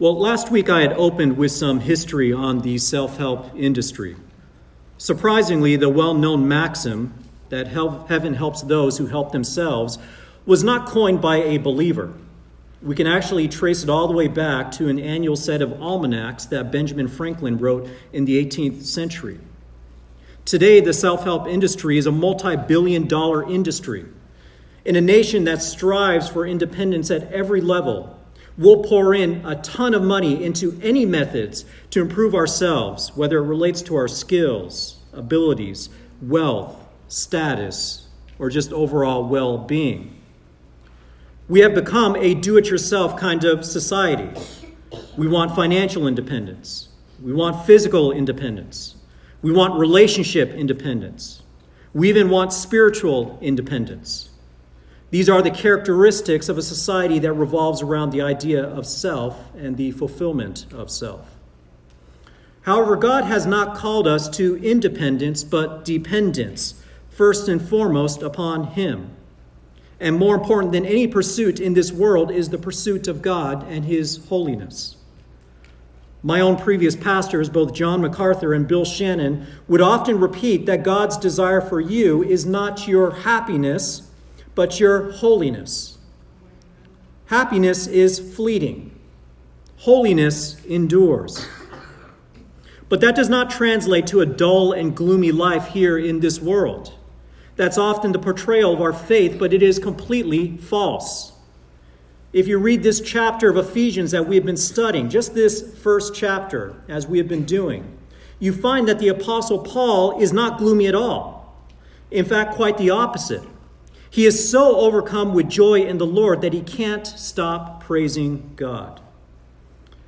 Well, last week I had opened with some history on the self help industry. Surprisingly, the well known maxim that heaven helps those who help themselves was not coined by a believer. We can actually trace it all the way back to an annual set of almanacs that Benjamin Franklin wrote in the 18th century. Today, the self help industry is a multi billion dollar industry. In a nation that strives for independence at every level, We'll pour in a ton of money into any methods to improve ourselves, whether it relates to our skills, abilities, wealth, status, or just overall well being. We have become a do it yourself kind of society. We want financial independence. We want physical independence. We want relationship independence. We even want spiritual independence. These are the characteristics of a society that revolves around the idea of self and the fulfillment of self. However, God has not called us to independence, but dependence, first and foremost upon Him. And more important than any pursuit in this world is the pursuit of God and His holiness. My own previous pastors, both John MacArthur and Bill Shannon, would often repeat that God's desire for you is not your happiness but your holiness. Happiness is fleeting, holiness endures. But that does not translate to a dull and gloomy life here in this world. That's often the portrayal of our faith, but it is completely false. If you read this chapter of Ephesians that we have been studying, just this first chapter, as we have been doing, you find that the Apostle Paul is not gloomy at all. In fact, quite the opposite. He is so overcome with joy in the Lord that he can't stop praising God.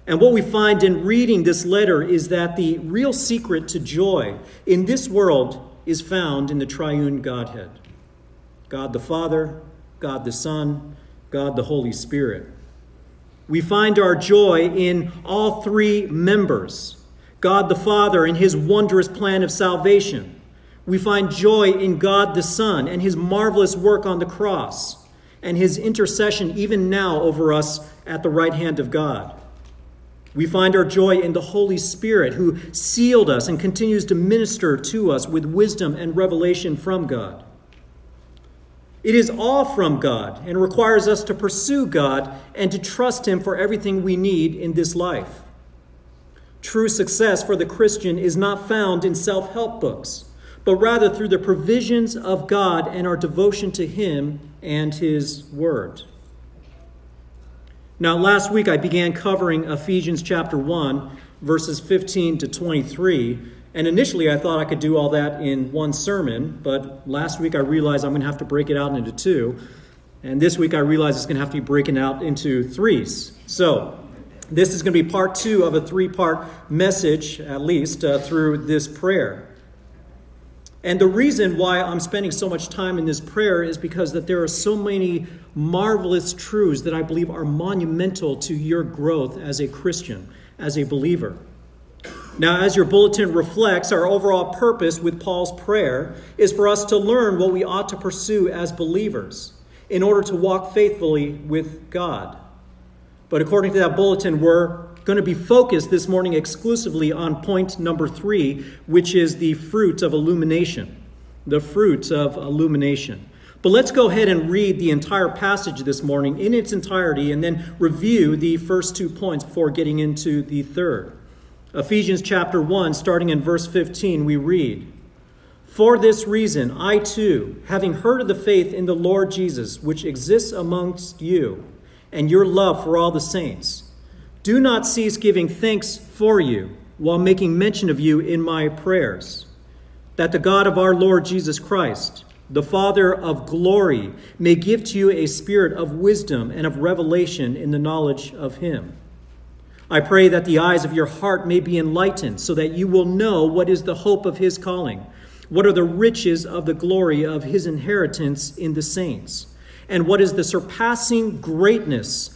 And what we find in reading this letter is that the real secret to joy in this world is found in the triune Godhead God the Father, God the Son, God the Holy Spirit. We find our joy in all three members God the Father in his wondrous plan of salvation. We find joy in God the Son and his marvelous work on the cross and his intercession even now over us at the right hand of God. We find our joy in the Holy Spirit who sealed us and continues to minister to us with wisdom and revelation from God. It is all from God and requires us to pursue God and to trust Him for everything we need in this life. True success for the Christian is not found in self help books but rather through the provisions of God and our devotion to Him and His Word. Now, last week I began covering Ephesians chapter 1, verses 15 to 23. And initially I thought I could do all that in one sermon, but last week I realized I'm going to have to break it out into two. And this week I realize it's going to have to be breaking out into threes. So, this is going to be part two of a three part message, at least, uh, through this prayer. And the reason why I'm spending so much time in this prayer is because that there are so many marvelous truths that I believe are monumental to your growth as a Christian, as a believer. Now, as your bulletin reflects, our overall purpose with Paul's prayer is for us to learn what we ought to pursue as believers in order to walk faithfully with God. But according to that bulletin, we're going to be focused this morning exclusively on point number three, which is the fruit of illumination. The fruit of illumination. But let's go ahead and read the entire passage this morning in its entirety and then review the first two points before getting into the third. Ephesians chapter 1, starting in verse 15, we read For this reason, I too, having heard of the faith in the Lord Jesus, which exists amongst you, and your love for all the saints, do not cease giving thanks for you while making mention of you in my prayers, that the God of our Lord Jesus Christ, the Father of glory, may give to you a spirit of wisdom and of revelation in the knowledge of him. I pray that the eyes of your heart may be enlightened, so that you will know what is the hope of his calling, what are the riches of the glory of his inheritance in the saints, and what is the surpassing greatness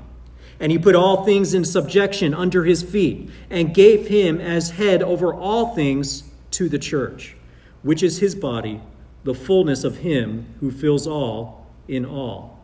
And he put all things in subjection under his feet, and gave him as head over all things to the church, which is his body, the fullness of him who fills all in all.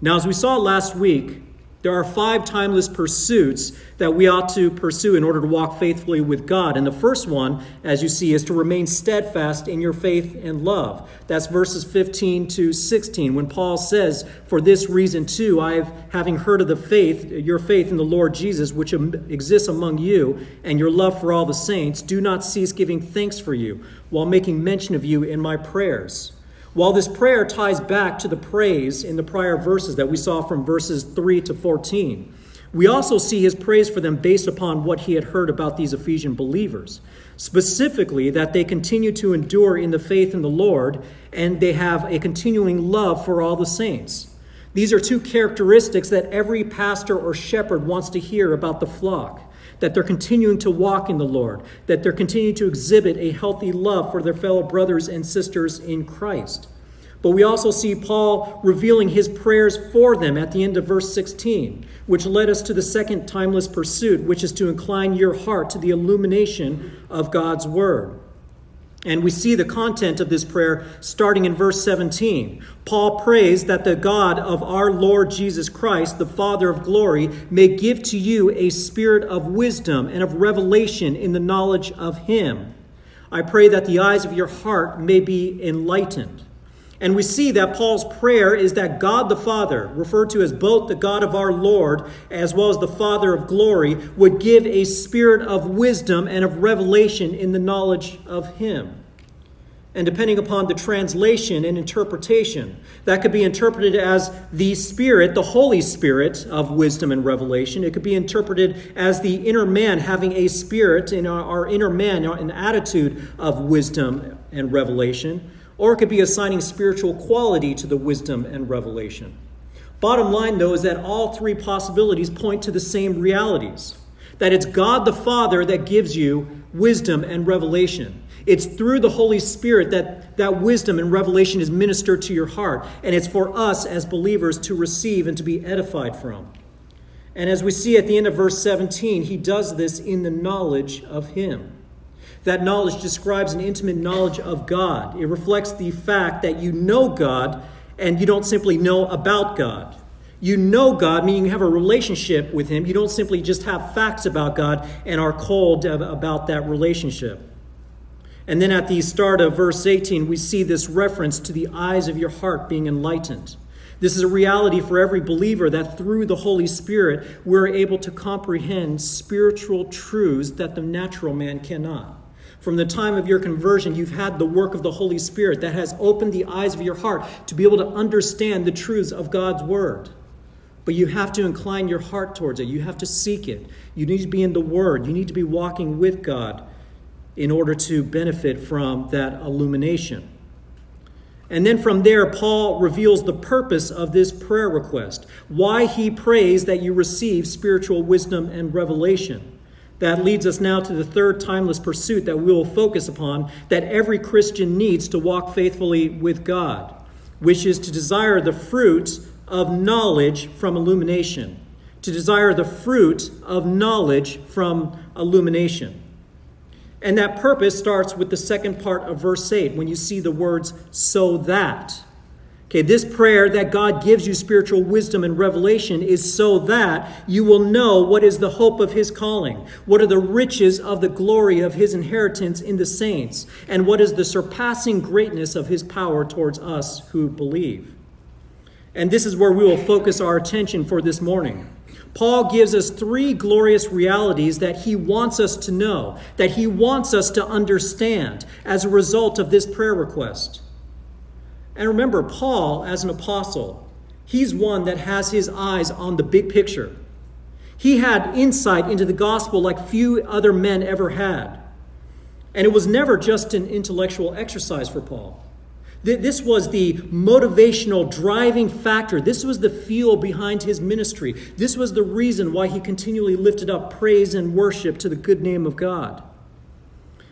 Now, as we saw last week, there are five timeless pursuits that we ought to pursue in order to walk faithfully with God. And the first one, as you see, is to remain steadfast in your faith and love. That's verses 15 to 16, when Paul says, For this reason too, I have, having heard of the faith, your faith in the Lord Jesus, which exists among you, and your love for all the saints, do not cease giving thanks for you, while making mention of you in my prayers. While this prayer ties back to the praise in the prior verses that we saw from verses 3 to 14, we also see his praise for them based upon what he had heard about these Ephesian believers. Specifically, that they continue to endure in the faith in the Lord and they have a continuing love for all the saints. These are two characteristics that every pastor or shepherd wants to hear about the flock that they're continuing to walk in the Lord, that they're continuing to exhibit a healthy love for their fellow brothers and sisters in Christ. But we also see Paul revealing his prayers for them at the end of verse 16, which led us to the second timeless pursuit, which is to incline your heart to the illumination of God's word. And we see the content of this prayer starting in verse 17. Paul prays that the God of our Lord Jesus Christ, the Father of glory, may give to you a spirit of wisdom and of revelation in the knowledge of Him. I pray that the eyes of your heart may be enlightened. And we see that Paul's prayer is that God the Father, referred to as both the God of our Lord as well as the Father of glory, would give a spirit of wisdom and of revelation in the knowledge of Him and depending upon the translation and interpretation, that could be interpreted as the Spirit, the Holy Spirit of wisdom and revelation. It could be interpreted as the inner man having a spirit in our, our inner man, an attitude of wisdom and revelation. Or it could be assigning spiritual quality to the wisdom and revelation. Bottom line, though, is that all three possibilities point to the same realities that it's God the Father that gives you wisdom and revelation. It's through the Holy Spirit that that wisdom and revelation is ministered to your heart. And it's for us as believers to receive and to be edified from. And as we see at the end of verse 17, he does this in the knowledge of him. That knowledge describes an intimate knowledge of God. It reflects the fact that you know God and you don't simply know about God. You know God, meaning you have a relationship with Him. You don't simply just have facts about God and are cold about that relationship. And then at the start of verse 18, we see this reference to the eyes of your heart being enlightened. This is a reality for every believer that through the Holy Spirit, we're able to comprehend spiritual truths that the natural man cannot. From the time of your conversion, you've had the work of the Holy Spirit that has opened the eyes of your heart to be able to understand the truths of God's Word. But you have to incline your heart towards it. You have to seek it. You need to be in the Word. You need to be walking with God in order to benefit from that illumination. And then from there, Paul reveals the purpose of this prayer request, why he prays that you receive spiritual wisdom and revelation. That leads us now to the third timeless pursuit that we will focus upon that every Christian needs to walk faithfully with God, which is to desire the fruit of knowledge from illumination. To desire the fruit of knowledge from illumination. And that purpose starts with the second part of verse 8 when you see the words, so that. Okay, this prayer that God gives you spiritual wisdom and revelation is so that you will know what is the hope of his calling, what are the riches of the glory of his inheritance in the saints, and what is the surpassing greatness of his power towards us who believe. And this is where we will focus our attention for this morning. Paul gives us three glorious realities that he wants us to know, that he wants us to understand as a result of this prayer request. And remember, Paul, as an apostle, he's one that has his eyes on the big picture. He had insight into the gospel like few other men ever had. And it was never just an intellectual exercise for Paul. This was the motivational driving factor. This was the fuel behind his ministry. This was the reason why he continually lifted up praise and worship to the good name of God.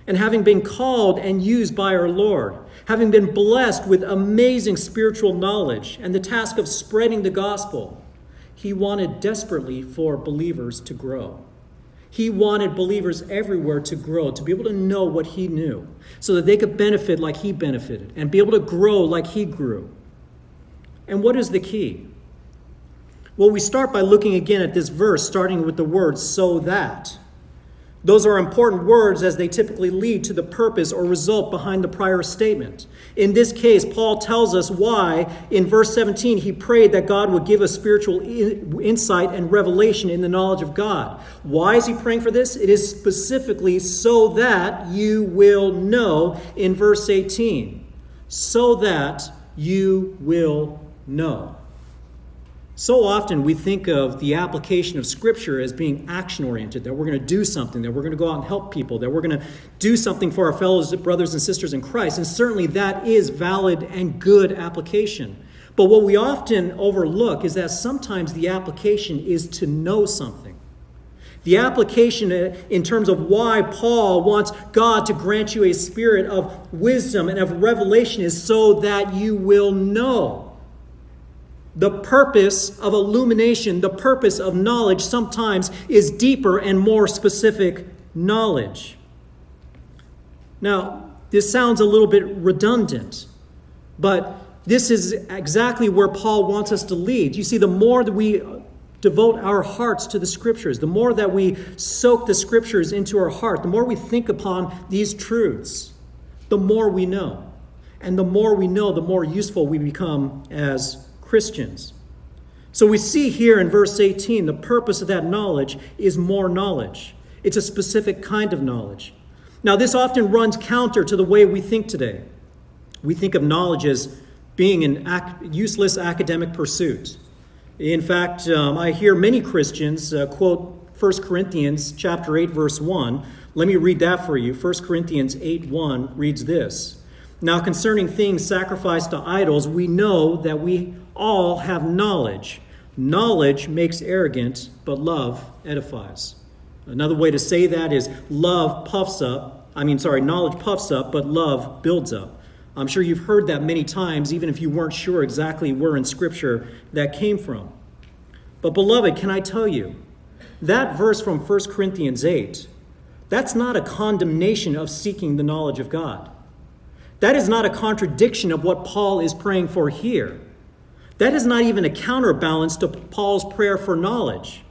and having been called and used by our Lord, having been blessed with amazing spiritual knowledge and the task of spreading the gospel, he wanted desperately for believers to grow. He wanted believers everywhere to grow, to be able to know what he knew, so that they could benefit like he benefited and be able to grow like he grew. And what is the key? Well, we start by looking again at this verse, starting with the word so that. Those are important words as they typically lead to the purpose or result behind the prior statement. In this case, Paul tells us why in verse 17 he prayed that God would give us spiritual insight and revelation in the knowledge of God. Why is he praying for this? It is specifically so that you will know in verse 18. So that you will know. So often we think of the application of Scripture as being action oriented, that we're going to do something, that we're going to go out and help people, that we're going to do something for our fellow brothers and sisters in Christ. And certainly that is valid and good application. But what we often overlook is that sometimes the application is to know something. The application uh, in terms of why Paul wants God to grant you a spirit of wisdom and of revelation is so that you will know. The purpose of illumination, the purpose of knowledge sometimes is deeper and more specific knowledge. Now, this sounds a little bit redundant, but this is exactly where Paul wants us to lead. You see, the more that we devote our hearts to the scriptures, the more that we soak the scriptures into our heart, the more we think upon these truths, the more we know. And the more we know, the more useful we become as Christians. So we see here in verse 18 the purpose of that knowledge is more knowledge. It's a specific kind of knowledge. Now, this often runs counter to the way we think today. We think of knowledge as being an ac- useless academic pursuit. In fact, um, I hear many Christians uh, quote 1 Corinthians chapter 8 verse 1. Let me read that for you. 1 Corinthians 8 1 reads this. Now, concerning things sacrificed to idols, we know that we all have knowledge. Knowledge makes arrogant, but love edifies. Another way to say that is love puffs up. I mean, sorry, knowledge puffs up, but love builds up. I'm sure you've heard that many times, even if you weren't sure exactly where in Scripture that came from. But, beloved, can I tell you, that verse from 1 Corinthians 8, that's not a condemnation of seeking the knowledge of God. That is not a contradiction of what Paul is praying for here. That is not even a counterbalance to Paul's prayer for knowledge.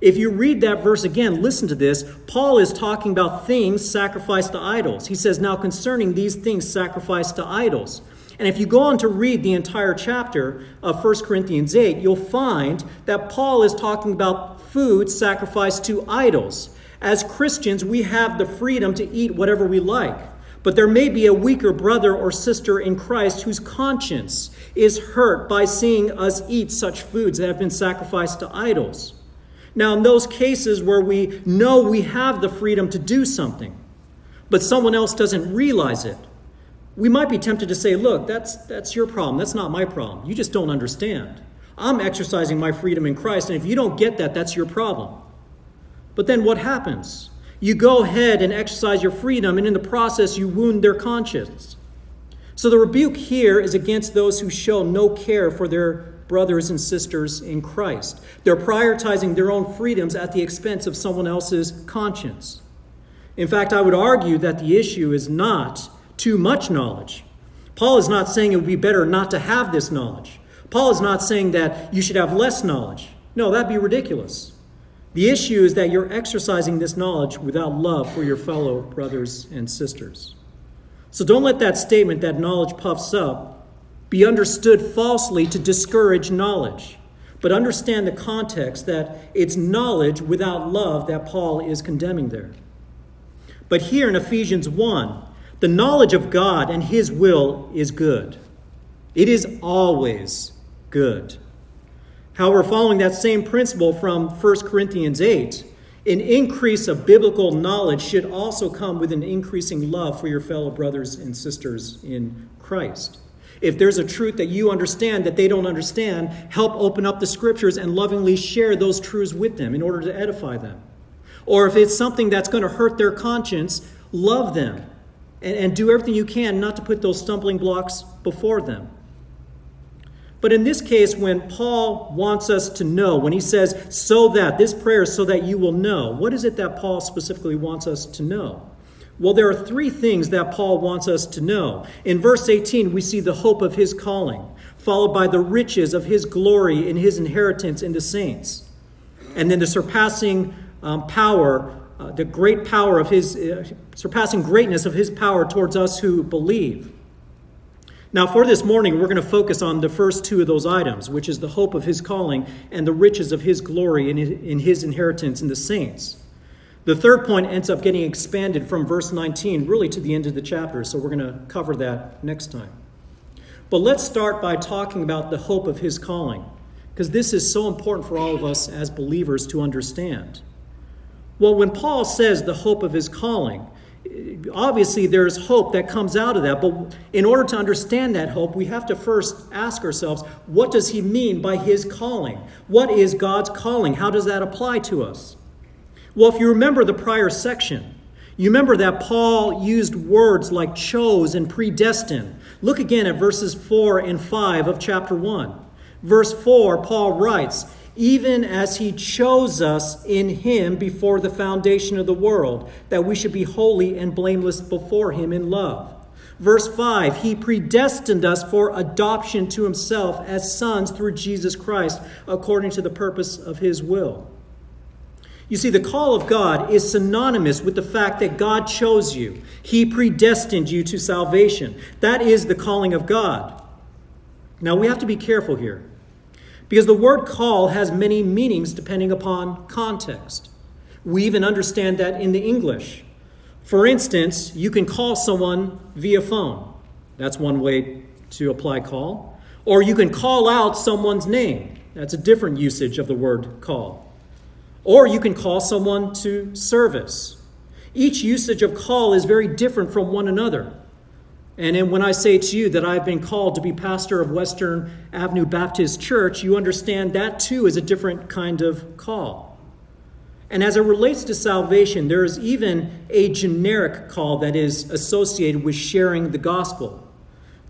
If you read that verse again, listen to this. Paul is talking about things sacrificed to idols. He says, Now concerning these things sacrificed to idols. And if you go on to read the entire chapter of 1 Corinthians 8, you'll find that Paul is talking about food sacrificed to idols. As Christians, we have the freedom to eat whatever we like. But there may be a weaker brother or sister in Christ whose conscience is hurt by seeing us eat such foods that have been sacrificed to idols. Now, in those cases where we know we have the freedom to do something, but someone else doesn't realize it, we might be tempted to say, Look, that's, that's your problem. That's not my problem. You just don't understand. I'm exercising my freedom in Christ, and if you don't get that, that's your problem. But then what happens? You go ahead and exercise your freedom, and in the process, you wound their conscience. So the rebuke here is against those who show no care for their brothers and sisters in Christ. They're prioritizing their own freedoms at the expense of someone else's conscience. In fact, I would argue that the issue is not too much knowledge. Paul is not saying it would be better not to have this knowledge. Paul is not saying that you should have less knowledge. No, that'd be ridiculous. The issue is that you're exercising this knowledge without love for your fellow brothers and sisters. So don't let that statement that knowledge puffs up be understood falsely to discourage knowledge, but understand the context that it's knowledge without love that Paul is condemning there. But here in Ephesians 1, the knowledge of God and His will is good. It is always good. However, following that same principle from 1 Corinthians 8, an increase of biblical knowledge should also come with an increasing love for your fellow brothers and sisters in Christ. If there's a truth that you understand that they don't understand, help open up the scriptures and lovingly share those truths with them in order to edify them. Or if it's something that's going to hurt their conscience, love them and, and do everything you can not to put those stumbling blocks before them. But in this case, when Paul wants us to know, when he says, so that, this prayer is so that you will know, what is it that Paul specifically wants us to know? Well, there are three things that Paul wants us to know. In verse 18, we see the hope of his calling, followed by the riches of his glory in his inheritance in the saints. And then the surpassing um, power, uh, the great power of his, uh, surpassing greatness of his power towards us who believe. Now, for this morning, we're going to focus on the first two of those items, which is the hope of his calling and the riches of his glory in his inheritance in the saints. The third point ends up getting expanded from verse 19 really to the end of the chapter, so we're going to cover that next time. But let's start by talking about the hope of his calling, because this is so important for all of us as believers to understand. Well, when Paul says the hope of his calling, obviously there's hope that comes out of that but in order to understand that hope we have to first ask ourselves what does he mean by his calling? What is god's calling? How does that apply to us? Well if you remember the prior section you remember that paul used words like chose and predestined. Look again at verses 4 and 5 of chapter 1 verse 4 paul writes even as he chose us in him before the foundation of the world, that we should be holy and blameless before him in love. Verse 5 He predestined us for adoption to himself as sons through Jesus Christ, according to the purpose of his will. You see, the call of God is synonymous with the fact that God chose you. He predestined you to salvation. That is the calling of God. Now, we have to be careful here. Because the word call has many meanings depending upon context. We even understand that in the English. For instance, you can call someone via phone. That's one way to apply call. Or you can call out someone's name. That's a different usage of the word call. Or you can call someone to service. Each usage of call is very different from one another. And then when I say to you that I've been called to be pastor of Western Avenue Baptist Church, you understand that too is a different kind of call. And as it relates to salvation, there is even a generic call that is associated with sharing the gospel.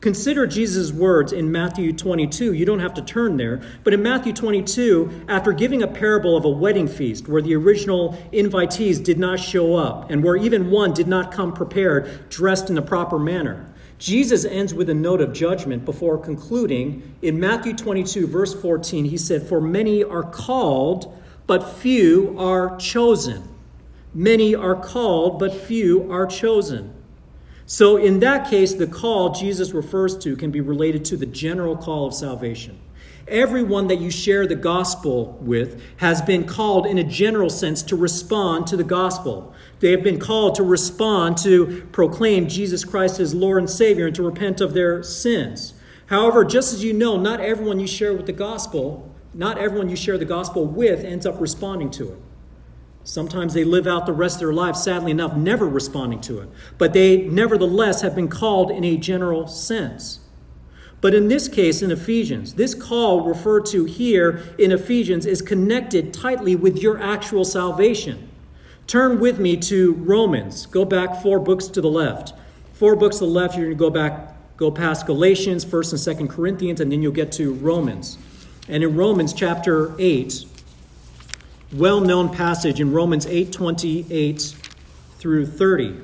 Consider Jesus' words in Matthew 22. You don't have to turn there, but in Matthew 22, after giving a parable of a wedding feast where the original invitees did not show up and where even one did not come prepared, dressed in the proper manner, Jesus ends with a note of judgment before concluding. In Matthew 22, verse 14, he said, For many are called, but few are chosen. Many are called, but few are chosen. So, in that case, the call Jesus refers to can be related to the general call of salvation. Everyone that you share the gospel with has been called, in a general sense, to respond to the gospel. They have been called to respond to proclaim Jesus Christ as Lord and Savior and to repent of their sins. However, just as you know, not everyone you share with the gospel, not everyone you share the gospel with ends up responding to it. Sometimes they live out the rest of their lives, sadly enough, never responding to it. But they nevertheless have been called in a general sense. But in this case, in Ephesians, this call referred to here in Ephesians is connected tightly with your actual salvation. Turn with me to Romans. Go back four books to the left. Four books to the left, you're going to go back, go past Galatians, 1st and 2nd Corinthians, and then you'll get to Romans. And in Romans chapter 8, well-known passage in Romans 8:28 through 30.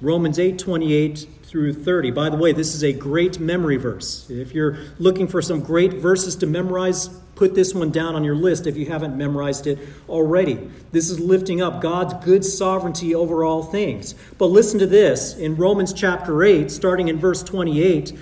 Romans 8:28 through 30. By the way, this is a great memory verse. If you're looking for some great verses to memorize, put this one down on your list if you haven't memorized it already. This is lifting up God's good sovereignty over all things. But listen to this in Romans chapter 8, starting in verse 28,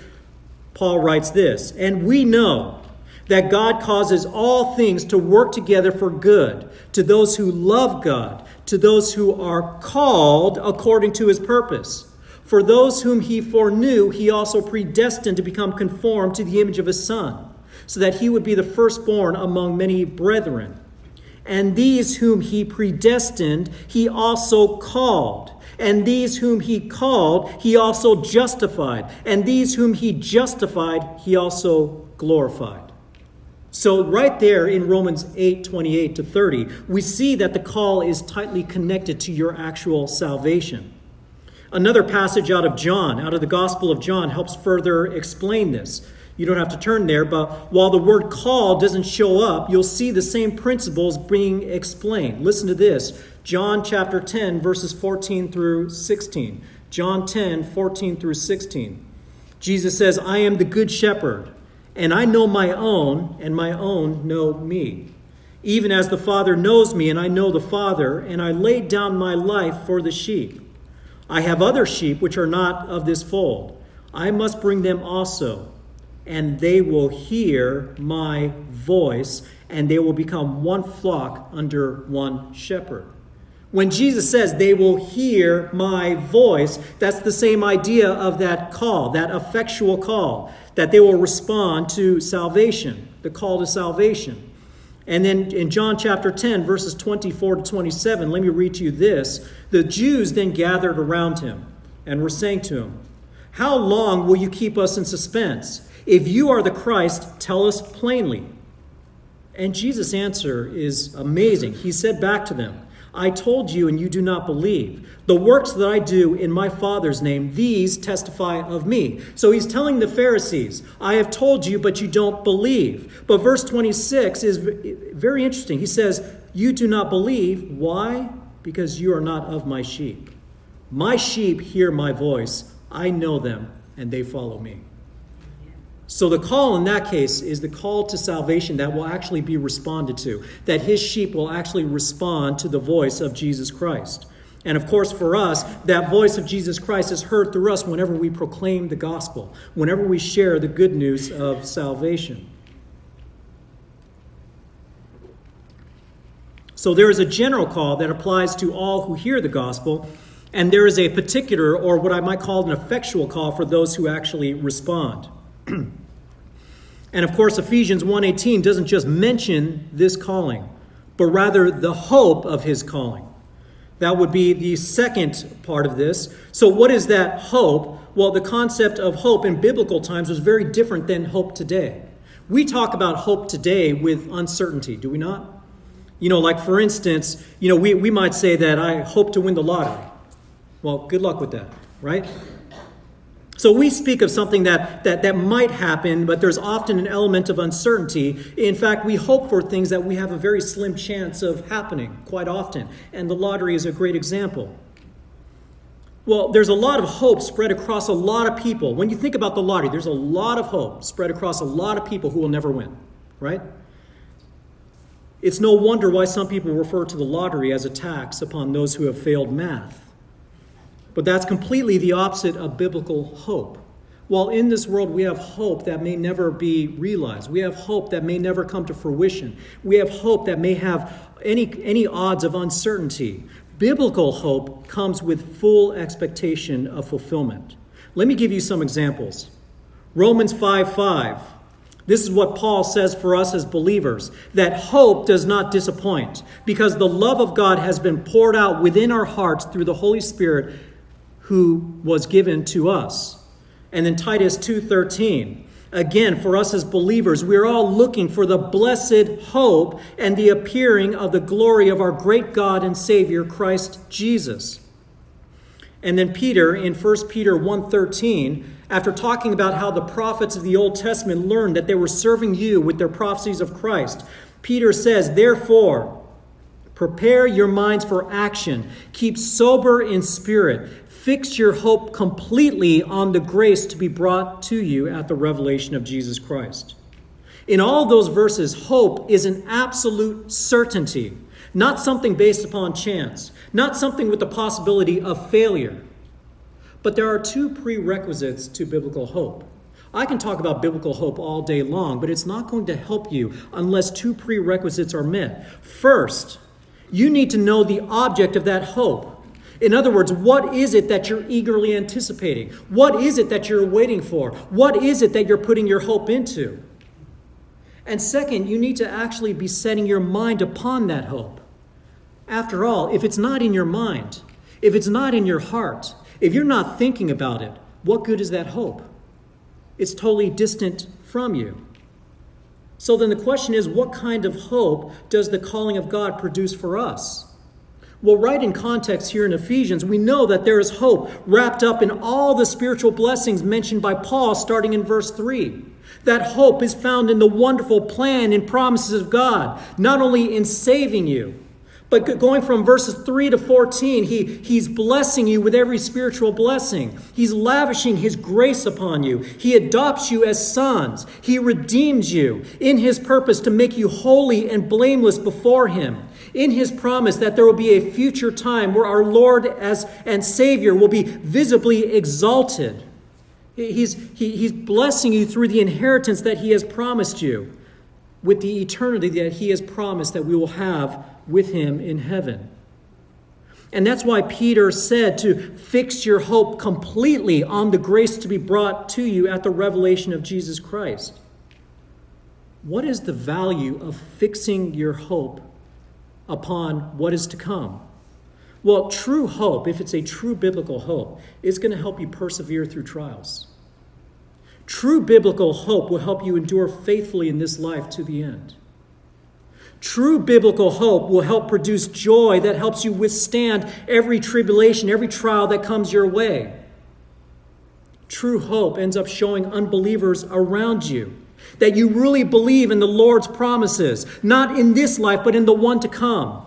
Paul writes this And we know that God causes all things to work together for good to those who love God, to those who are called according to his purpose. For those whom he foreknew, he also predestined to become conformed to the image of his Son, so that he would be the firstborn among many brethren. And these whom he predestined, he also called. And these whom he called, he also justified. And these whom he justified, he also glorified. So, right there in Romans 8 28 to 30, we see that the call is tightly connected to your actual salvation. Another passage out of John, out of the Gospel of John, helps further explain this. You don't have to turn there, but while the word call doesn't show up, you'll see the same principles being explained. Listen to this John chapter 10, verses 14 through 16. John 10, 14 through 16. Jesus says, I am the good shepherd, and I know my own, and my own know me. Even as the Father knows me, and I know the Father, and I laid down my life for the sheep. I have other sheep which are not of this fold. I must bring them also, and they will hear my voice, and they will become one flock under one shepherd. When Jesus says they will hear my voice, that's the same idea of that call, that effectual call, that they will respond to salvation, the call to salvation. And then in John chapter 10, verses 24 to 27, let me read to you this. The Jews then gathered around him and were saying to him, How long will you keep us in suspense? If you are the Christ, tell us plainly. And Jesus' answer is amazing. He said back to them, I told you, and you do not believe. The works that I do in my Father's name, these testify of me. So he's telling the Pharisees, I have told you, but you don't believe. But verse 26 is very interesting. He says, You do not believe. Why? Because you are not of my sheep. My sheep hear my voice. I know them, and they follow me. So the call in that case is the call to salvation that will actually be responded to, that his sheep will actually respond to the voice of Jesus Christ. And of course, for us, that voice of Jesus Christ is heard through us whenever we proclaim the gospel, whenever we share the good news of salvation. So there is a general call that applies to all who hear the gospel, and there is a particular, or what I might call an effectual call for those who actually respond. and of course, Ephesians 1:18 doesn't just mention this calling, but rather the hope of his calling. That would be the second part of this. So, what is that hope? Well, the concept of hope in biblical times was very different than hope today. We talk about hope today with uncertainty, do we not? You know, like for instance, you know, we, we might say that I hope to win the lottery. Well, good luck with that, right? So we speak of something that, that, that might happen, but there's often an element of uncertainty. In fact, we hope for things that we have a very slim chance of happening quite often, and the lottery is a great example. Well, there's a lot of hope spread across a lot of people. When you think about the lottery, there's a lot of hope spread across a lot of people who will never win, right? It's no wonder why some people refer to the lottery as a tax upon those who have failed math. But that's completely the opposite of biblical hope. While in this world we have hope that may never be realized, we have hope that may never come to fruition, we have hope that may have any, any odds of uncertainty. Biblical hope comes with full expectation of fulfillment. Let me give you some examples. Romans 5 5. This is what Paul says for us as believers that hope does not disappoint because the love of God has been poured out within our hearts through the Holy Spirit who was given to us. And then Titus 2:13. Again, for us as believers, we are all looking for the blessed hope and the appearing of the glory of our great God and Savior Christ Jesus. And then Peter in 1 Peter 1:13, after talking about how the prophets of the Old Testament learned that they were serving you with their prophecies of Christ, Peter says, "Therefore, prepare your minds for action. Keep sober in spirit. Fix your hope completely on the grace to be brought to you at the revelation of Jesus Christ. In all those verses, hope is an absolute certainty, not something based upon chance, not something with the possibility of failure. But there are two prerequisites to biblical hope. I can talk about biblical hope all day long, but it's not going to help you unless two prerequisites are met. First, you need to know the object of that hope. In other words, what is it that you're eagerly anticipating? What is it that you're waiting for? What is it that you're putting your hope into? And second, you need to actually be setting your mind upon that hope. After all, if it's not in your mind, if it's not in your heart, if you're not thinking about it, what good is that hope? It's totally distant from you. So then the question is what kind of hope does the calling of God produce for us? Well, right in context here in Ephesians, we know that there is hope wrapped up in all the spiritual blessings mentioned by Paul starting in verse 3. That hope is found in the wonderful plan and promises of God, not only in saving you, but going from verses 3 to 14, he, he's blessing you with every spiritual blessing. He's lavishing his grace upon you. He adopts you as sons. He redeems you in his purpose to make you holy and blameless before him. In his promise that there will be a future time where our Lord as, and Savior will be visibly exalted. He's, he, he's blessing you through the inheritance that he has promised you with the eternity that he has promised that we will have with him in heaven. And that's why Peter said to fix your hope completely on the grace to be brought to you at the revelation of Jesus Christ. What is the value of fixing your hope upon what is to come? Well, true hope, if it's a true biblical hope, is going to help you persevere through trials. True biblical hope will help you endure faithfully in this life to the end. True biblical hope will help produce joy that helps you withstand every tribulation, every trial that comes your way. True hope ends up showing unbelievers around you that you really believe in the Lord's promises, not in this life, but in the one to come.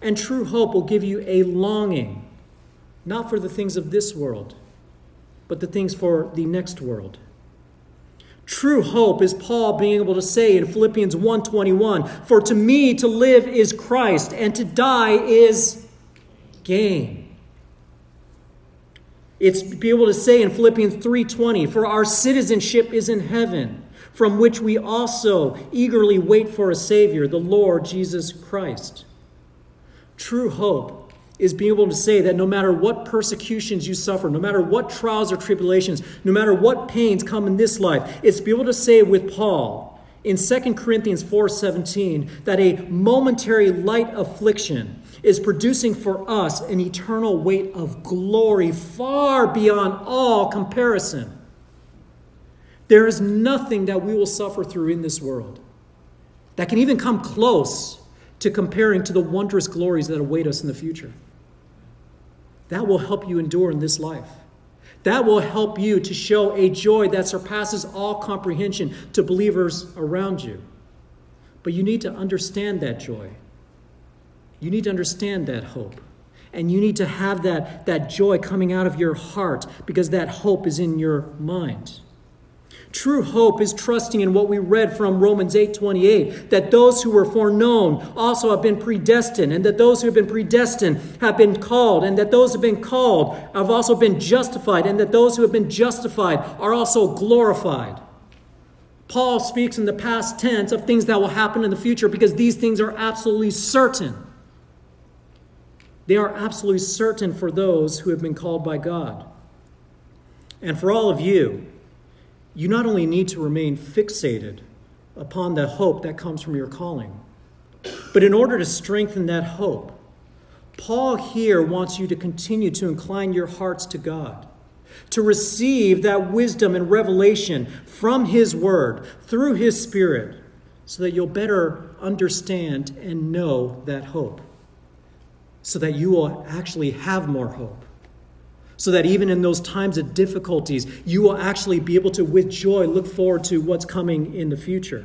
And true hope will give you a longing, not for the things of this world, but the things for the next world. True hope is Paul being able to say in Philippians 1:21, "For to me to live is Christ and to die is gain." It's be able to say in Philippians 3:20, "For our citizenship is in heaven, from which we also eagerly wait for a savior, the Lord Jesus Christ." True hope is being able to say that no matter what persecutions you suffer, no matter what trials or tribulations, no matter what pains come in this life, it's be able to say with Paul in 2 Corinthians 4:17 that a momentary light affliction is producing for us an eternal weight of glory far beyond all comparison. There is nothing that we will suffer through in this world that can even come close to comparing to the wondrous glories that await us in the future. That will help you endure in this life. That will help you to show a joy that surpasses all comprehension to believers around you. But you need to understand that joy. You need to understand that hope. And you need to have that, that joy coming out of your heart because that hope is in your mind. True hope is trusting in what we read from Romans 8:28 that those who were foreknown also have been predestined and that those who have been predestined have been called and that those who have been called have also been justified and that those who have been justified are also glorified. Paul speaks in the past tense of things that will happen in the future because these things are absolutely certain. They are absolutely certain for those who have been called by God. And for all of you, you not only need to remain fixated upon the hope that comes from your calling, but in order to strengthen that hope, Paul here wants you to continue to incline your hearts to God, to receive that wisdom and revelation from His Word through His Spirit, so that you'll better understand and know that hope, so that you will actually have more hope so that even in those times of difficulties, you will actually be able to, with joy, look forward to what's coming in the future.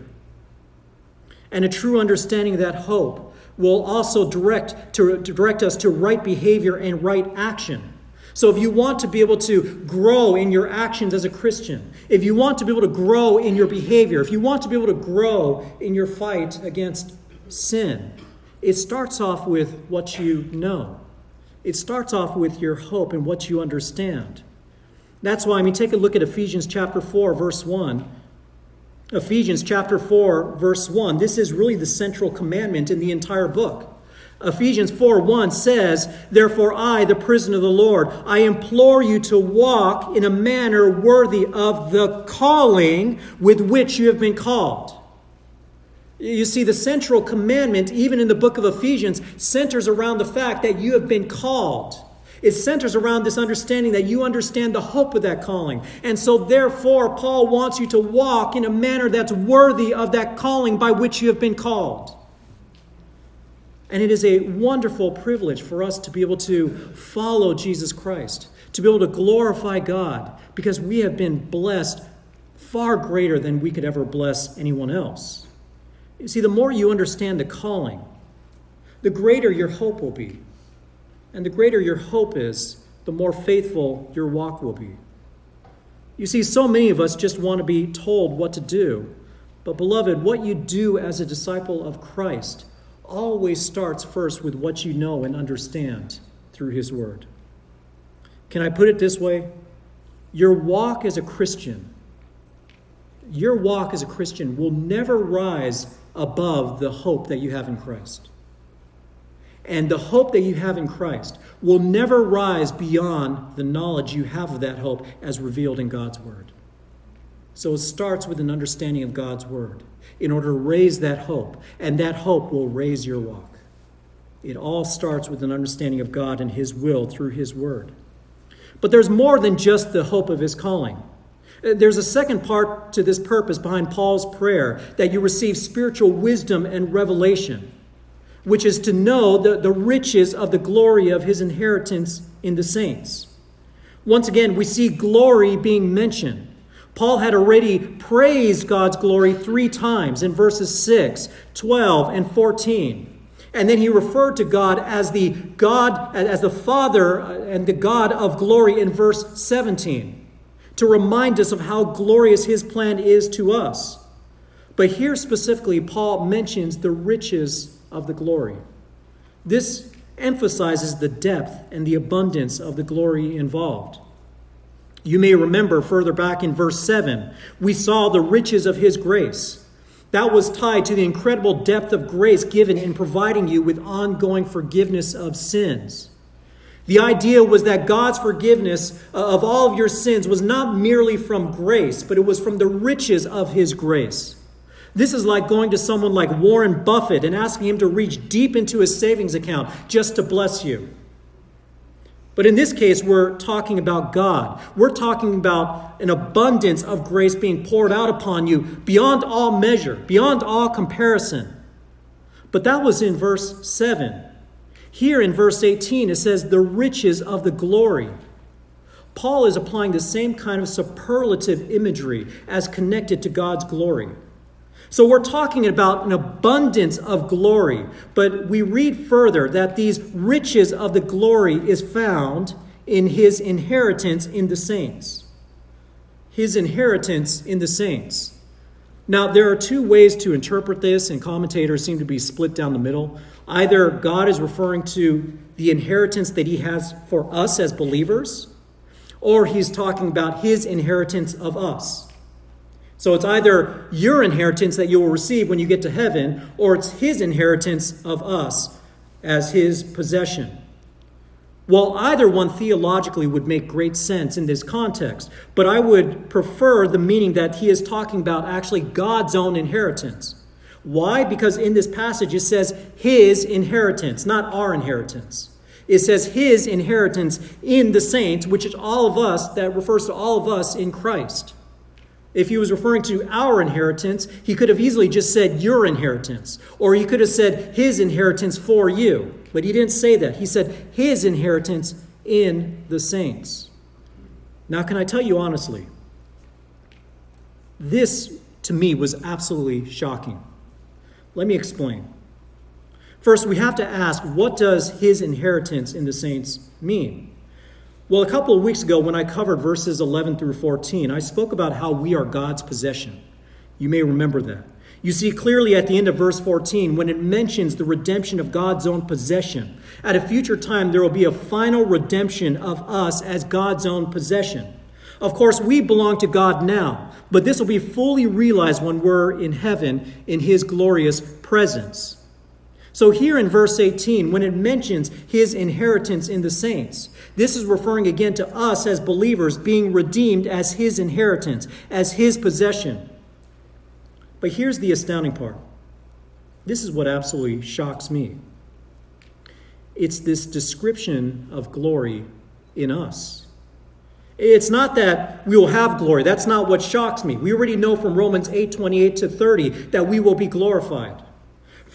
And a true understanding of that hope will also direct, to, to direct us to right behavior and right action. So, if you want to be able to grow in your actions as a Christian, if you want to be able to grow in your behavior, if you want to be able to grow in your fight against sin, it starts off with what you know. It starts off with your hope and what you understand. That's why, I mean, take a look at Ephesians chapter 4, verse 1. Ephesians chapter 4, verse 1. This is really the central commandment in the entire book. Ephesians 4 1 says, Therefore, I, the prisoner of the Lord, I implore you to walk in a manner worthy of the calling with which you have been called. You see, the central commandment, even in the book of Ephesians, centers around the fact that you have been called. It centers around this understanding that you understand the hope of that calling. And so, therefore, Paul wants you to walk in a manner that's worthy of that calling by which you have been called. And it is a wonderful privilege for us to be able to follow Jesus Christ, to be able to glorify God, because we have been blessed far greater than we could ever bless anyone else. You see, the more you understand the calling, the greater your hope will be. And the greater your hope is, the more faithful your walk will be. You see, so many of us just want to be told what to do. But, beloved, what you do as a disciple of Christ always starts first with what you know and understand through His Word. Can I put it this way? Your walk as a Christian, your walk as a Christian will never rise above the hope that you have in Christ. And the hope that you have in Christ will never rise beyond the knowledge you have of that hope as revealed in God's Word. So it starts with an understanding of God's Word in order to raise that hope, and that hope will raise your walk. It all starts with an understanding of God and His will through His Word. But there's more than just the hope of His calling. Uh, there's a second part to this purpose behind Paul's prayer that you receive spiritual wisdom and revelation which is to know the, the riches of the glory of his inheritance in the saints. Once again, we see glory being mentioned. Paul had already praised God's glory three times in verses 6, 12, and 14. And then he referred to God as the God, as the Father uh, and the God of glory in verse 17 to remind us of how glorious his plan is to us. But here specifically, Paul mentions the riches of the glory. This emphasizes the depth and the abundance of the glory involved. You may remember further back in verse 7, we saw the riches of his grace. That was tied to the incredible depth of grace given in providing you with ongoing forgiveness of sins. The idea was that God's forgiveness uh, of all of your sins was not merely from grace, but it was from the riches of his grace. This is like going to someone like Warren Buffett and asking him to reach deep into his savings account just to bless you. But in this case, we're talking about God. We're talking about an abundance of grace being poured out upon you beyond all measure, beyond all comparison. But that was in verse 7. Here in verse 18, it says, the riches of the glory. Paul is applying the same kind of superlative imagery as connected to God's glory. So we're talking about an abundance of glory, but we read further that these riches of the glory is found in his inheritance in the saints. His inheritance in the saints. Now, there are two ways to interpret this, and commentators seem to be split down the middle. Either God is referring to the inheritance that he has for us as believers, or he's talking about his inheritance of us. So it's either your inheritance that you will receive when you get to heaven, or it's his inheritance of us as his possession. Well, either one theologically would make great sense in this context, but I would prefer the meaning that he is talking about actually God's own inheritance. Why? Because in this passage it says his inheritance, not our inheritance. It says his inheritance in the saints, which is all of us, that refers to all of us in Christ. If he was referring to our inheritance, he could have easily just said your inheritance, or he could have said his inheritance for you. But he didn't say that. He said his inheritance in the saints. Now, can I tell you honestly? This, to me, was absolutely shocking. Let me explain. First, we have to ask what does his inheritance in the saints mean? Well, a couple of weeks ago, when I covered verses 11 through 14, I spoke about how we are God's possession. You may remember that. You see clearly at the end of verse 14 when it mentions the redemption of God's own possession. At a future time, there will be a final redemption of us as God's own possession. Of course, we belong to God now, but this will be fully realized when we're in heaven in His glorious presence. So, here in verse 18, when it mentions his inheritance in the saints, this is referring again to us as believers being redeemed as his inheritance, as his possession. But here's the astounding part this is what absolutely shocks me. It's this description of glory in us. It's not that we will have glory. That's not what shocks me. We already know from Romans 8 28 to 30 that we will be glorified.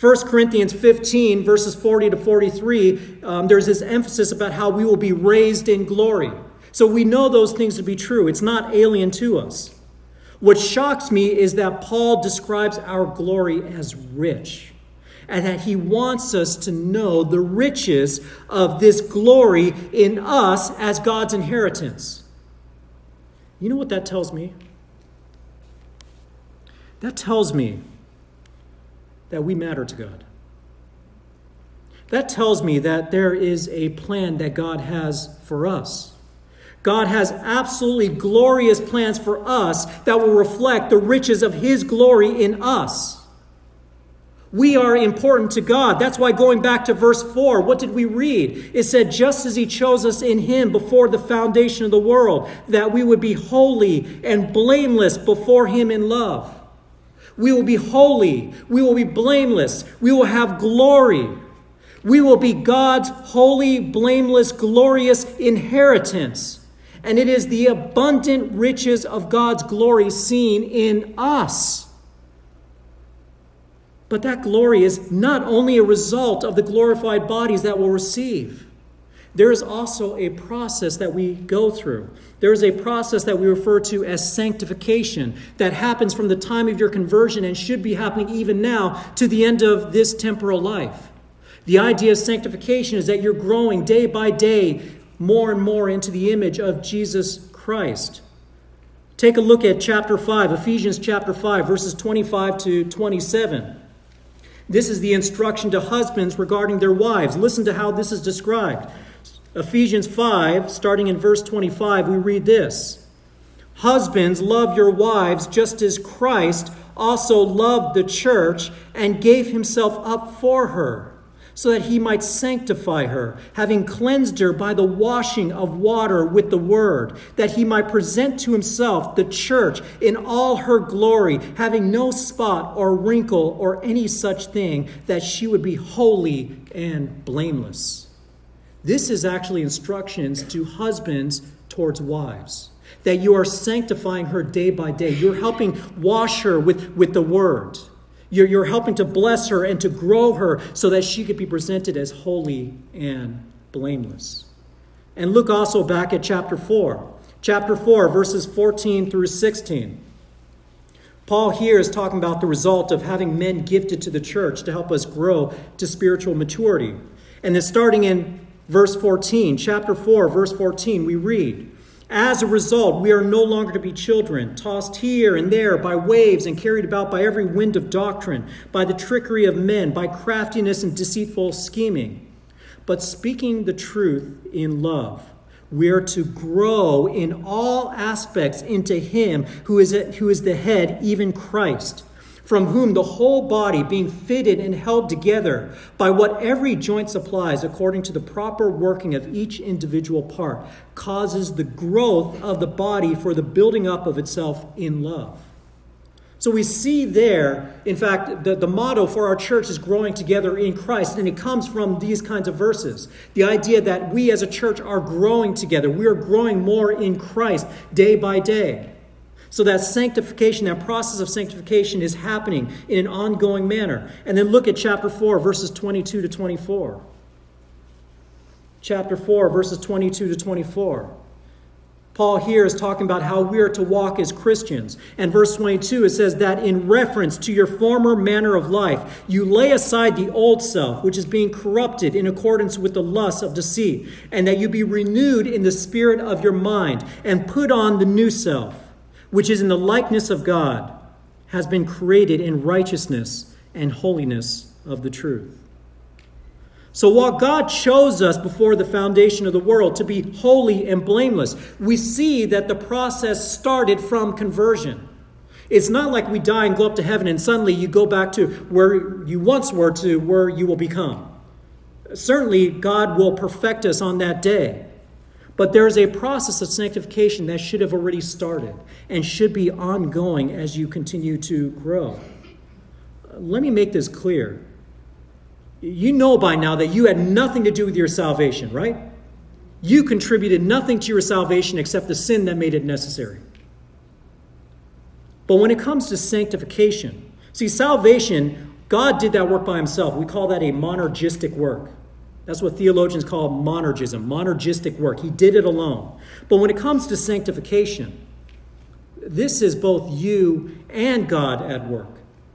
1 Corinthians 15, verses 40 to 43, um, there's this emphasis about how we will be raised in glory. So we know those things to be true. It's not alien to us. What shocks me is that Paul describes our glory as rich, and that he wants us to know the riches of this glory in us as God's inheritance. You know what that tells me? That tells me that we matter to God. That tells me that there is a plan that God has for us. God has absolutely glorious plans for us that will reflect the riches of His glory in us. We are important to God. That's why going back to verse 4, what did we read? It said, Just as He chose us in Him before the foundation of the world, that we would be holy and blameless before Him in love. We will be holy. We will be blameless. We will have glory. We will be God's holy, blameless, glorious inheritance. And it is the abundant riches of God's glory seen in us. But that glory is not only a result of the glorified bodies that we'll receive. There is also a process that we go through. There is a process that we refer to as sanctification that happens from the time of your conversion and should be happening even now to the end of this temporal life. The idea of sanctification is that you're growing day by day more and more into the image of Jesus Christ. Take a look at chapter 5, Ephesians chapter 5, verses 25 to 27. This is the instruction to husbands regarding their wives. Listen to how this is described. Ephesians 5, starting in verse 25, we read this Husbands, love your wives just as Christ also loved the church and gave himself up for her, so that he might sanctify her, having cleansed her by the washing of water with the word, that he might present to himself the church in all her glory, having no spot or wrinkle or any such thing, that she would be holy and blameless. This is actually instructions to husbands towards wives. That you are sanctifying her day by day. You're helping wash her with, with the word. You're, you're helping to bless her and to grow her so that she could be presented as holy and blameless. And look also back at chapter 4. Chapter 4, verses 14 through 16. Paul here is talking about the result of having men gifted to the church to help us grow to spiritual maturity. And then starting in verse 14, chapter 4, verse 14, we read, As a result, we are no longer to be children, tossed here and there by waves and carried about by every wind of doctrine, by the trickery of men, by craftiness and deceitful scheming. But speaking the truth in love, we are to grow in all aspects into Him who is, who is the head, even Christ from whom the whole body, being fitted and held together by what every joint supplies according to the proper working of each individual part, causes the growth of the body for the building up of itself in love. So we see there, in fact, the, the motto for our church is growing together in Christ, and it comes from these kinds of verses. The idea that we as a church are growing together, we are growing more in Christ day by day. So that sanctification, that process of sanctification is happening in an ongoing manner. And then look at chapter 4, verses 22 to 24. Chapter 4, verses 22 to 24. Paul here is talking about how we are to walk as Christians. And verse 22, it says that in reference to your former manner of life, you lay aside the old self, which is being corrupted in accordance with the lusts of deceit, and that you be renewed in the spirit of your mind, and put on the new self which is in the likeness of God, has been created in righteousness and holiness of the truth. So while God chose us before the foundation of the world to be holy and blameless, we see that the process started from conversion. It's not like we die and go up to heaven and suddenly you go back to where you once were to where you will become. Certainly, God will perfect us on that day. But there is a process of sanctification that should have already started and should be ongoing as you continue to grow. Let me make this clear. You know by now that you had nothing to do with your salvation, right? You contributed nothing to your salvation except the sin that made it necessary. But when it comes to sanctification, see, salvation God did that work by himself. We call that a monergistic work. That's what theologians call monergism, monergistic work. He did it alone. But when it comes to sanctification, this is both you and God at work.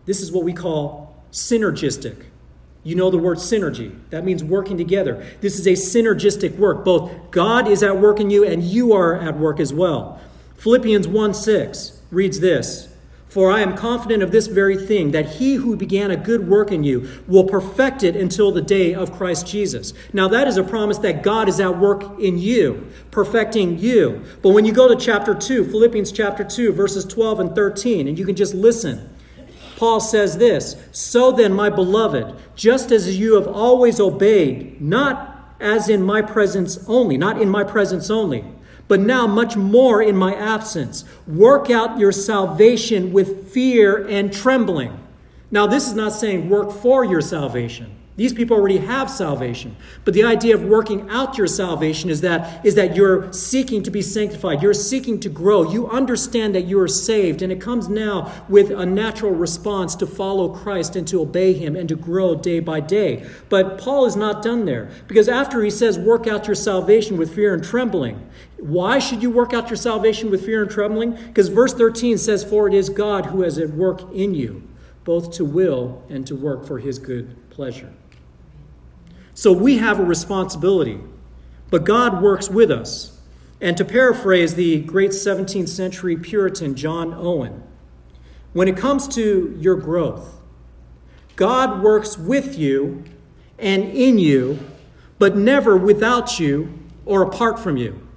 This is what we call synergistic. You know the word synergy. That means working together. This is a synergistic work. Both God is at work in you and you are at work as well. Philippians 1 6 reads this For I am confident of this very thing, that he who began a good work in you will perfect it until the day of Christ Jesus. Now, that is a promise that God is at work in you, perfecting you. But when you go to chapter 2, Philippians chapter 2, verses 12 and 13, and you can just listen. Paul says this So then, my beloved, just as you have always obeyed, not as in my presence only, not in my presence only, but now much more in my absence. Work out your salvation with fear and trembling. Now, this is not saying work for your salvation. These people already have salvation. But the idea of working out your salvation is that, is that you're seeking to be sanctified. You're seeking to grow. You understand that you are saved. And it comes now with a natural response to follow Christ and to obey him and to grow day by day. But Paul is not done there. Because after he says, work out your salvation with fear and trembling, why should you work out your salvation with fear and trembling? Because verse 13 says, For it is God who is at work in you, both to will and to work for his good pleasure. So we have a responsibility, but God works with us. And to paraphrase the great 17th century Puritan John Owen, when it comes to your growth, God works with you and in you, but never without you or apart from you.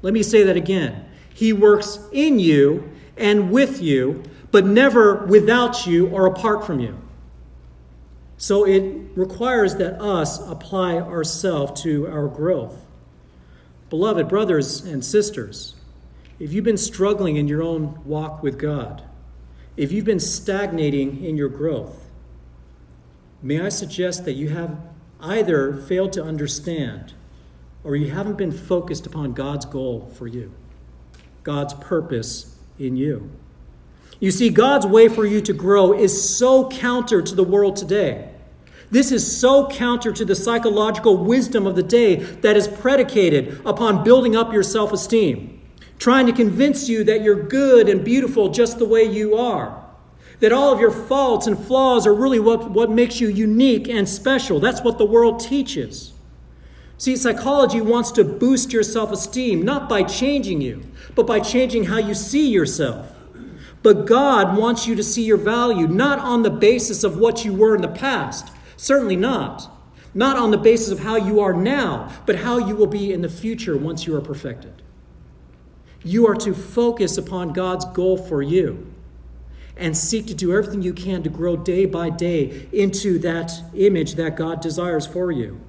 Let me say that again. He works in you and with you, but never without you or apart from you. So it requires that us apply ourselves to our growth. Beloved brothers and sisters, if you've been struggling in your own walk with God, if you've been stagnating in your growth, may I suggest that you have either failed to understand or you haven't been focused upon God's goal for you, God's purpose in you. You see, God's way for you to grow is so counter to the world today. This is so counter to the psychological wisdom of the day that is predicated upon building up your self esteem, trying to convince you that you're good and beautiful just the way you are, that all of your faults and flaws are really what, what makes you unique and special. That's what the world teaches. See, psychology wants to boost your self esteem, not by changing you, but by changing how you see yourself. But God wants you to see your value not on the basis of what you were in the past, Certainly not. Not on the basis of how you are now, but how you will be in the future once you are perfected. You are to focus upon God's goal for you and seek to do everything you can to grow day by day into that image that God desires for you.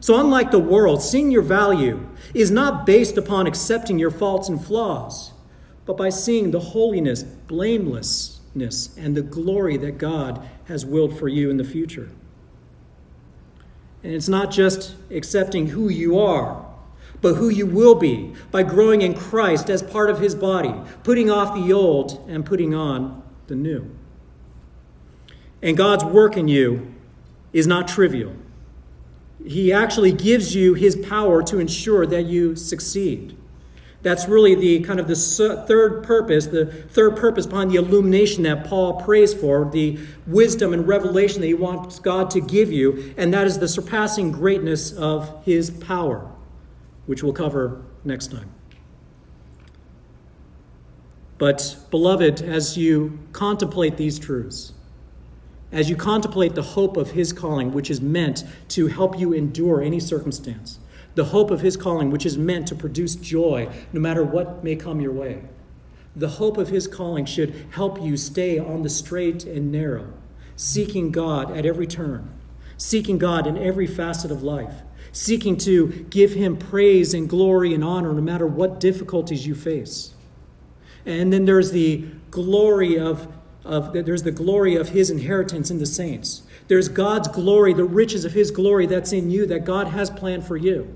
So, unlike the world, seeing your value is not based upon accepting your faults and flaws, but by seeing the holiness, blamelessness, and the glory that God has willed for you in the future. And it's not just accepting who you are, but who you will be by growing in Christ as part of his body, putting off the old and putting on the new. And God's work in you is not trivial. He actually gives you his power to ensure that you succeed. That's really the kind of the third purpose, the third purpose behind the illumination that Paul prays for, the wisdom and revelation that he wants God to give you, and that is the surpassing greatness of his power, which we'll cover next time. But, beloved, as you contemplate these truths, as you contemplate the hope of his calling, which is meant to help you endure any circumstance, the hope of his calling, which is meant to produce joy no matter what may come your way. The hope of his calling should help you stay on the straight and narrow, seeking God at every turn, seeking God in every facet of life, seeking to give him praise and glory and honor no matter what difficulties you face. And then there's the glory of, of there's the glory of his inheritance in the saints. There's God's glory, the riches of his glory that's in you that God has planned for you.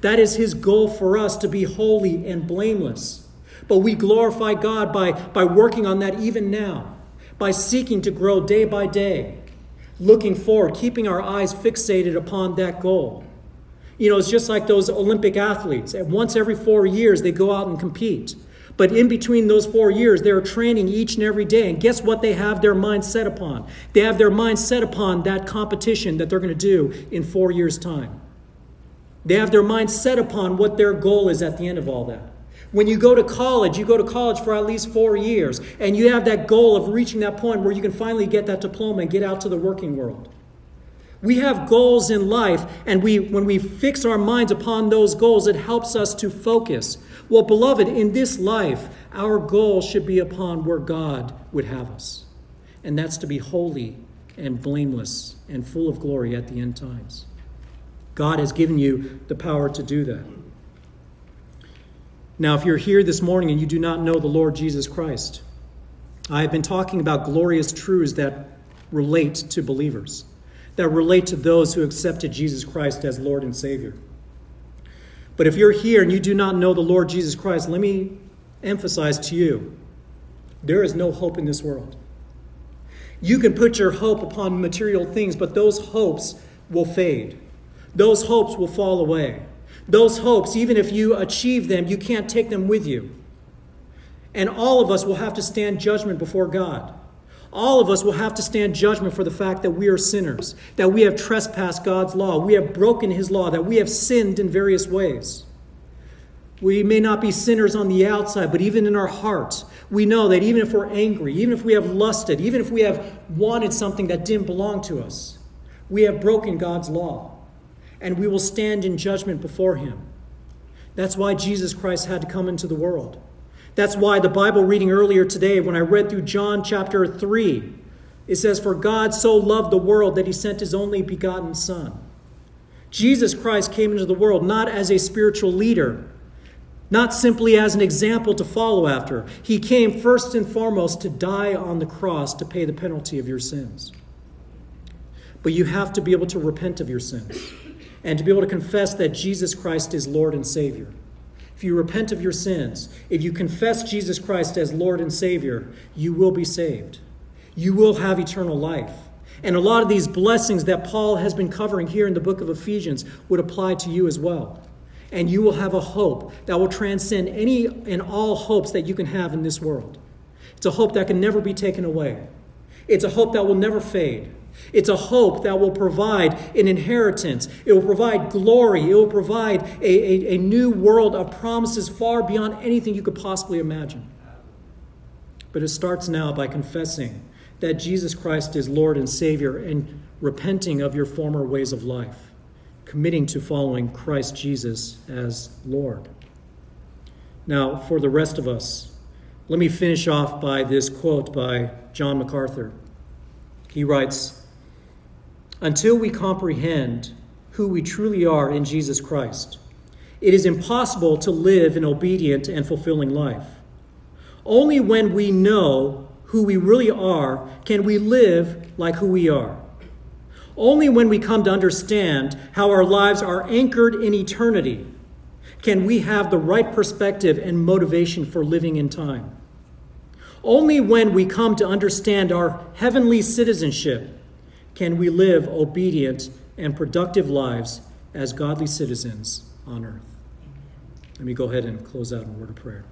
That is his goal for us to be holy and blameless. But we glorify God by, by working on that even now, by seeking to grow day by day, looking forward, keeping our eyes fixated upon that goal. You know, it's just like those Olympic athletes. Once every four years, they go out and compete. But in between those four years, they're training each and every day. And guess what they have their mind set upon? They have their mind set upon that competition that they're going to do in four years' time. They have their mind set upon what their goal is at the end of all that. When you go to college, you go to college for at least four years, and you have that goal of reaching that point where you can finally get that diploma and get out to the working world. We have goals in life, and we, when we fix our minds upon those goals, it helps us to focus. Well, beloved, in this life, our goal should be upon where God would have us, and that's to be holy and blameless and full of glory at the end times. God has given you the power to do that. Now, if you're here this morning and you do not know the Lord Jesus Christ, I have been talking about glorious truths that relate to believers, that relate to those who accepted Jesus Christ as Lord and Savior. But if you're here and you do not know the Lord Jesus Christ, let me emphasize to you there is no hope in this world. You can put your hope upon material things, but those hopes will fade. Those hopes will fall away. Those hopes, even if you achieve them, you can't take them with you. And all of us will have to stand judgment before God. All of us will have to stand judgment for the fact that we are sinners, that we have trespassed God's law, we have broken His law, that we have sinned in various ways. We may not be sinners on the outside, but even in our hearts, we know that even if we're angry, even if we have lusted, even if we have wanted something that didn't belong to us, we have broken God's law and we will stand in judgment before him. That's why Jesus Christ had to come into the world. That's why the Bible reading earlier today, when I read through John chapter 3, it says, For God so loved the world that he sent his only begotten Son. Jesus Christ came into the world not as a spiritual leader, not simply as an example to follow after. He came first and foremost to die on the cross to pay the penalty of your sins. But you have to be able to repent of your sins and to be able to confess that Jesus Christ is Lord and Savior. If you repent of your sins, if you confess Jesus Christ as Lord and Savior, you will be saved. You will have eternal life. And a lot of these blessings that Paul has been covering here in the book of Ephesians would apply to you as well. And you will have a hope that will transcend any and all hopes that you can have in this world. It's a hope that can never be taken away. It's a hope that will never fade. It's a hope that will provide an inheritance. It will provide glory. It will provide a, a, a, new world of promises far beyond anything you could possibly imagine. But it starts now by confessing that Jesus Christ is Lord and Savior and repenting of your former ways of life, committing to following Christ Jesus as Lord. Now, for the rest of us, let me finish off by this quote by John MacArthur. He writes, until we comprehend who we truly are in Jesus Christ, it is impossible to live an obedient and fulfilling life. Only when we know who we really are can we live like who we are. Only when we come to understand how our lives are anchored in eternity can we have the right perspective and motivation for living in time. Only when we come to understand our heavenly citizenship can we live obedient and productive lives as godly citizens on earth. Let me go ahead and close out in a word of prayer.